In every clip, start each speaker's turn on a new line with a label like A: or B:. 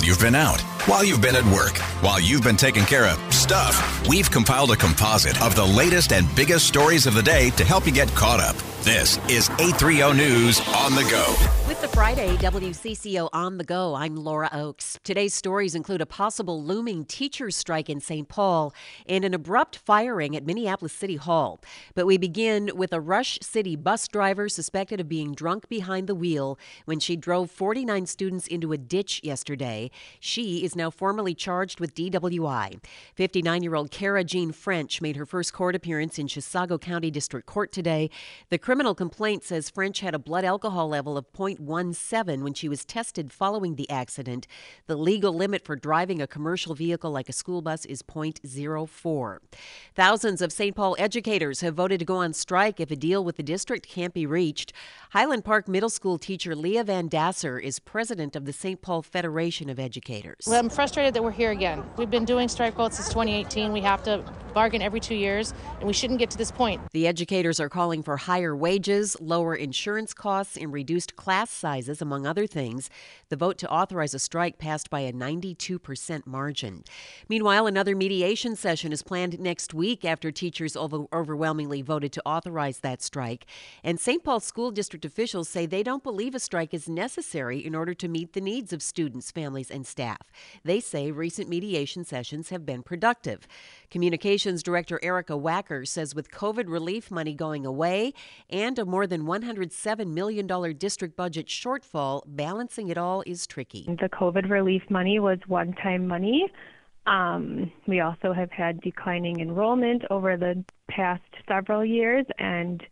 A: while you've been out, while you've been at work, while you've been taking care of stuff. We've compiled a composite of the latest and biggest stories of the day to help you get caught up. This is 830 News on the go.
B: With the Friday WCCO on the go, I'm Laura Oakes. Today's stories include a possible looming teachers' strike in St. Paul and an abrupt firing at Minneapolis City Hall. But we begin with a Rush City bus driver suspected of being drunk behind the wheel when she drove 49 students into a ditch yesterday. She is now formally charged with DWI. 59 year old Kara Jean French made her first court appearance in Chisago County District Court today. The criminal complaint says French had a blood alcohol level of 0.17 when she was tested following the accident. The legal limit for driving a commercial vehicle like a school bus is 0.04. Thousands of St. Paul educators have voted to go on strike if a deal with the district can't be reached. Highland Park Middle School teacher Leah VanDassor is president of the St. Paul Federation of Educators.
C: Well, I'm frustrated that we're here again. We've been doing strike votes since 2018. We have to bargain every two years, and we shouldn't get to this point.
B: The educators are calling for higher wages, lower insurance costs, and reduced class sizes, among other things. The vote to authorize a strike passed by a 92% margin. Meanwhile, another mediation session is planned next week after teachers over- overwhelmingly voted to authorize that strike. And St. Paul School District officials say they don't believe a strike is necessary in order to meet the needs of students, families, and staff. They say recent mediation sessions have been productive. Director Erica Wacker says with COVID relief money going away and a more than $107 million district budget shortfall, balancing it all is tricky.
D: The COVID relief money was one time money. Um, we also have had declining enrollment over the past several years, and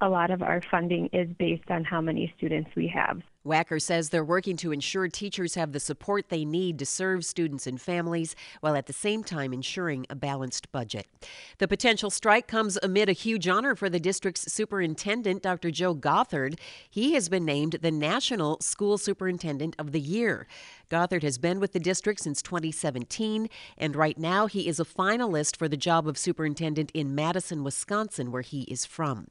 D: a lot of our funding is based on how many students we have.
B: Wacker says they're working to ensure teachers have the support they need to serve students and families while at the same time ensuring a balanced budget. The potential strike comes amid a huge honor for the district's superintendent, Dr. Joe Gothard. He has been named the National School Superintendent of the Year. Gothard has been with the district since 2017, and right now he is a finalist for the job of superintendent in Madison, Wisconsin, where he is from.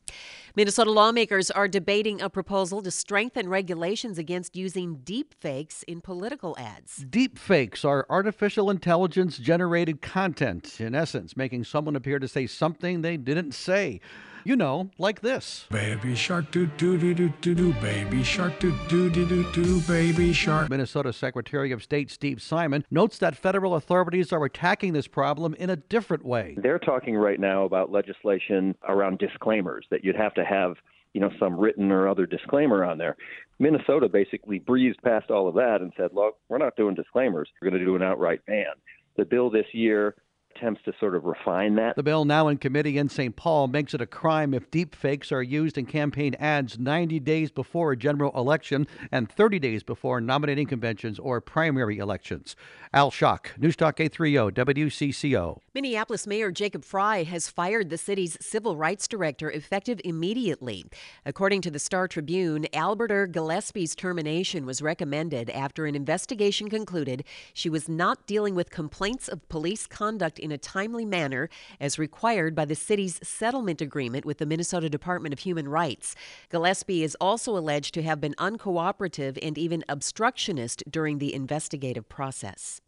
B: Minnesota lawmakers are debating a proposal to strengthen regulations against using deep fakes in political ads.
E: Deep fakes are artificial intelligence generated content, in essence, making someone appear to say something they didn't say. You know, like this.
F: Baby shark doo doo doo doo doo doo baby shark doo doo doo doo doo baby shark.
E: Minnesota Secretary of State Steve Simon notes that federal authorities are attacking this problem in a different way.
G: They're talking right now about legislation around disclaimers that you'd have to have, you know, some written or other disclaimer on there. Minnesota basically breezed past all of that and said, "Look, we're not doing disclaimers. We're going to do an outright ban." The bill this year attempts to sort of refine that.
E: The bill now in committee in St. Paul makes it a crime if deep fakes are used in campaign ads 90 days before a general election and 30 days before nominating conventions or primary elections. Al Schock, News Talk 830 WCCO.
B: Minneapolis Mayor Jacob Fry has fired the city's civil rights director effective immediately. According to the Star Tribune, Alberder Gillespie's termination was recommended after an investigation concluded she was not dealing with complaints of police conduct in a timely manner as required by the city's settlement agreement with the Minnesota Department of Human Rights. Gillespie is also alleged to have been uncooperative and even obstructionist during the investigative process.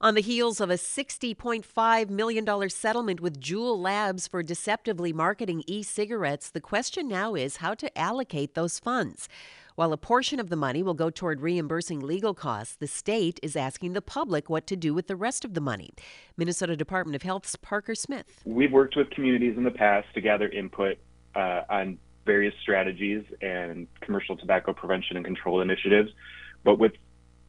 B: On the heels of a $60.5 million settlement with Juul Labs for deceptively marketing e cigarettes, the question now is how to allocate those funds. While a portion of the money will go toward reimbursing legal costs, the state is asking the public what to do with the rest of the money. Minnesota Department of Health's Parker Smith.
H: We've worked with communities in the past to gather input uh, on various strategies and commercial tobacco prevention and control initiatives. But with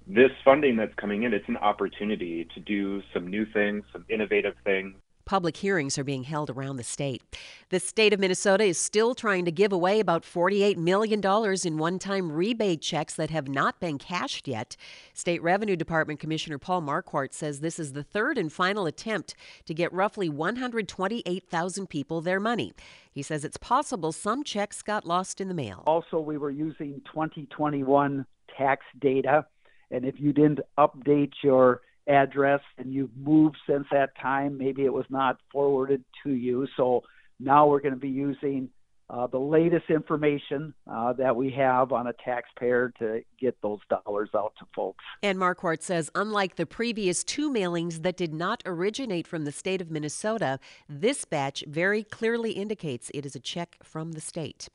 H: this funding that's coming in, it's an opportunity to do some new things, some innovative things.
B: Public hearings are being held around the state. The state of Minnesota is still trying to give away about $48 million in one time rebate checks that have not been cashed yet. State Revenue Department Commissioner Paul Marquardt says this is the third and final attempt to get roughly 128,000 people their money. He says it's possible some checks got lost in the mail.
I: Also, we were using 2021 tax data, and if you didn't update your address and you've moved since that time, maybe it was not forwarded to you. So now we're going to be using uh, the latest information uh, that we have on a taxpayer to get those dollars out to folks.
B: And Marquardt says, unlike the previous two mailings that did not originate from the state of Minnesota, this batch very clearly indicates it is a check from the state.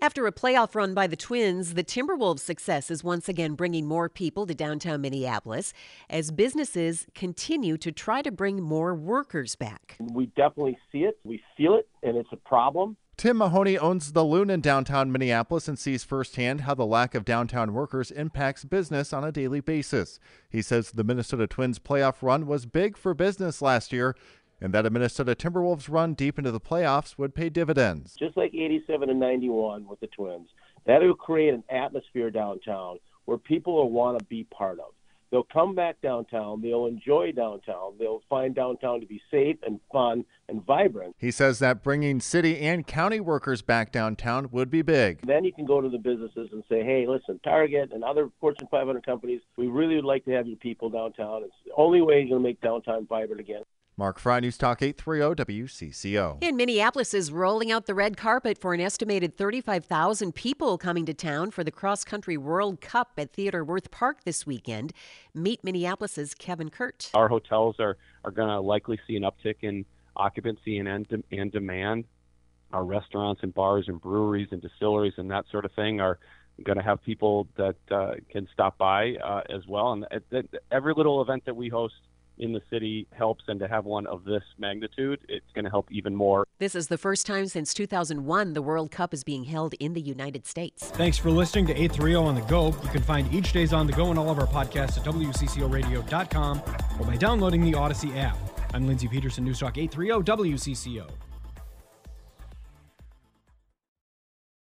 B: After a playoff run by the Twins, the Timberwolves' success is once again bringing more people to downtown Minneapolis as businesses continue to try to bring more workers back.
J: We definitely see it, we feel it, and it's a problem.
K: Tim Mahoney owns the Loon in downtown Minneapolis and sees firsthand how the lack of downtown workers impacts business on a daily basis. He says the Minnesota Twins playoff run was big for business last year and that a Minnesota Timberwolves run deep into the playoffs would pay dividends.
J: Just like 87 and 91 with the Twins, that will create an atmosphere downtown where people will want to be part of. They'll come back downtown. They'll enjoy downtown. They'll find downtown to be safe and fun and vibrant.
K: He says that bringing city and county workers back downtown would be big.
J: Then you can go to the businesses and say, hey, listen, Target and other Fortune 500 companies, we really would like to have your people downtown. It's the only way you're going to make downtown vibrant again.
K: Mark Fry, News Talk 830 WCCO.
B: In Minneapolis is rolling out the red carpet for an estimated 35,000 people coming to town for the cross country World Cup at Theodore Wirth Park this weekend. Meet Minneapolis's Kevin Kurt.
L: Our hotels are, are going to likely see an uptick in occupancy and, and demand. Our restaurants and bars and breweries and distilleries and that sort of thing are going to have people that uh, can stop by uh, as well. And uh, every little event that we host in the city helps, and to have one of this magnitude, it's going to help even more.
B: This is the first time since 2001 the World Cup is being held in the United States.
M: Thanks for listening to 830 on the Go. You can find each day's on the go and all of our podcasts at WCCORadio.com or by downloading the Audacy app. I'm Lindsay Peterson, Newstalk 830 WCCO.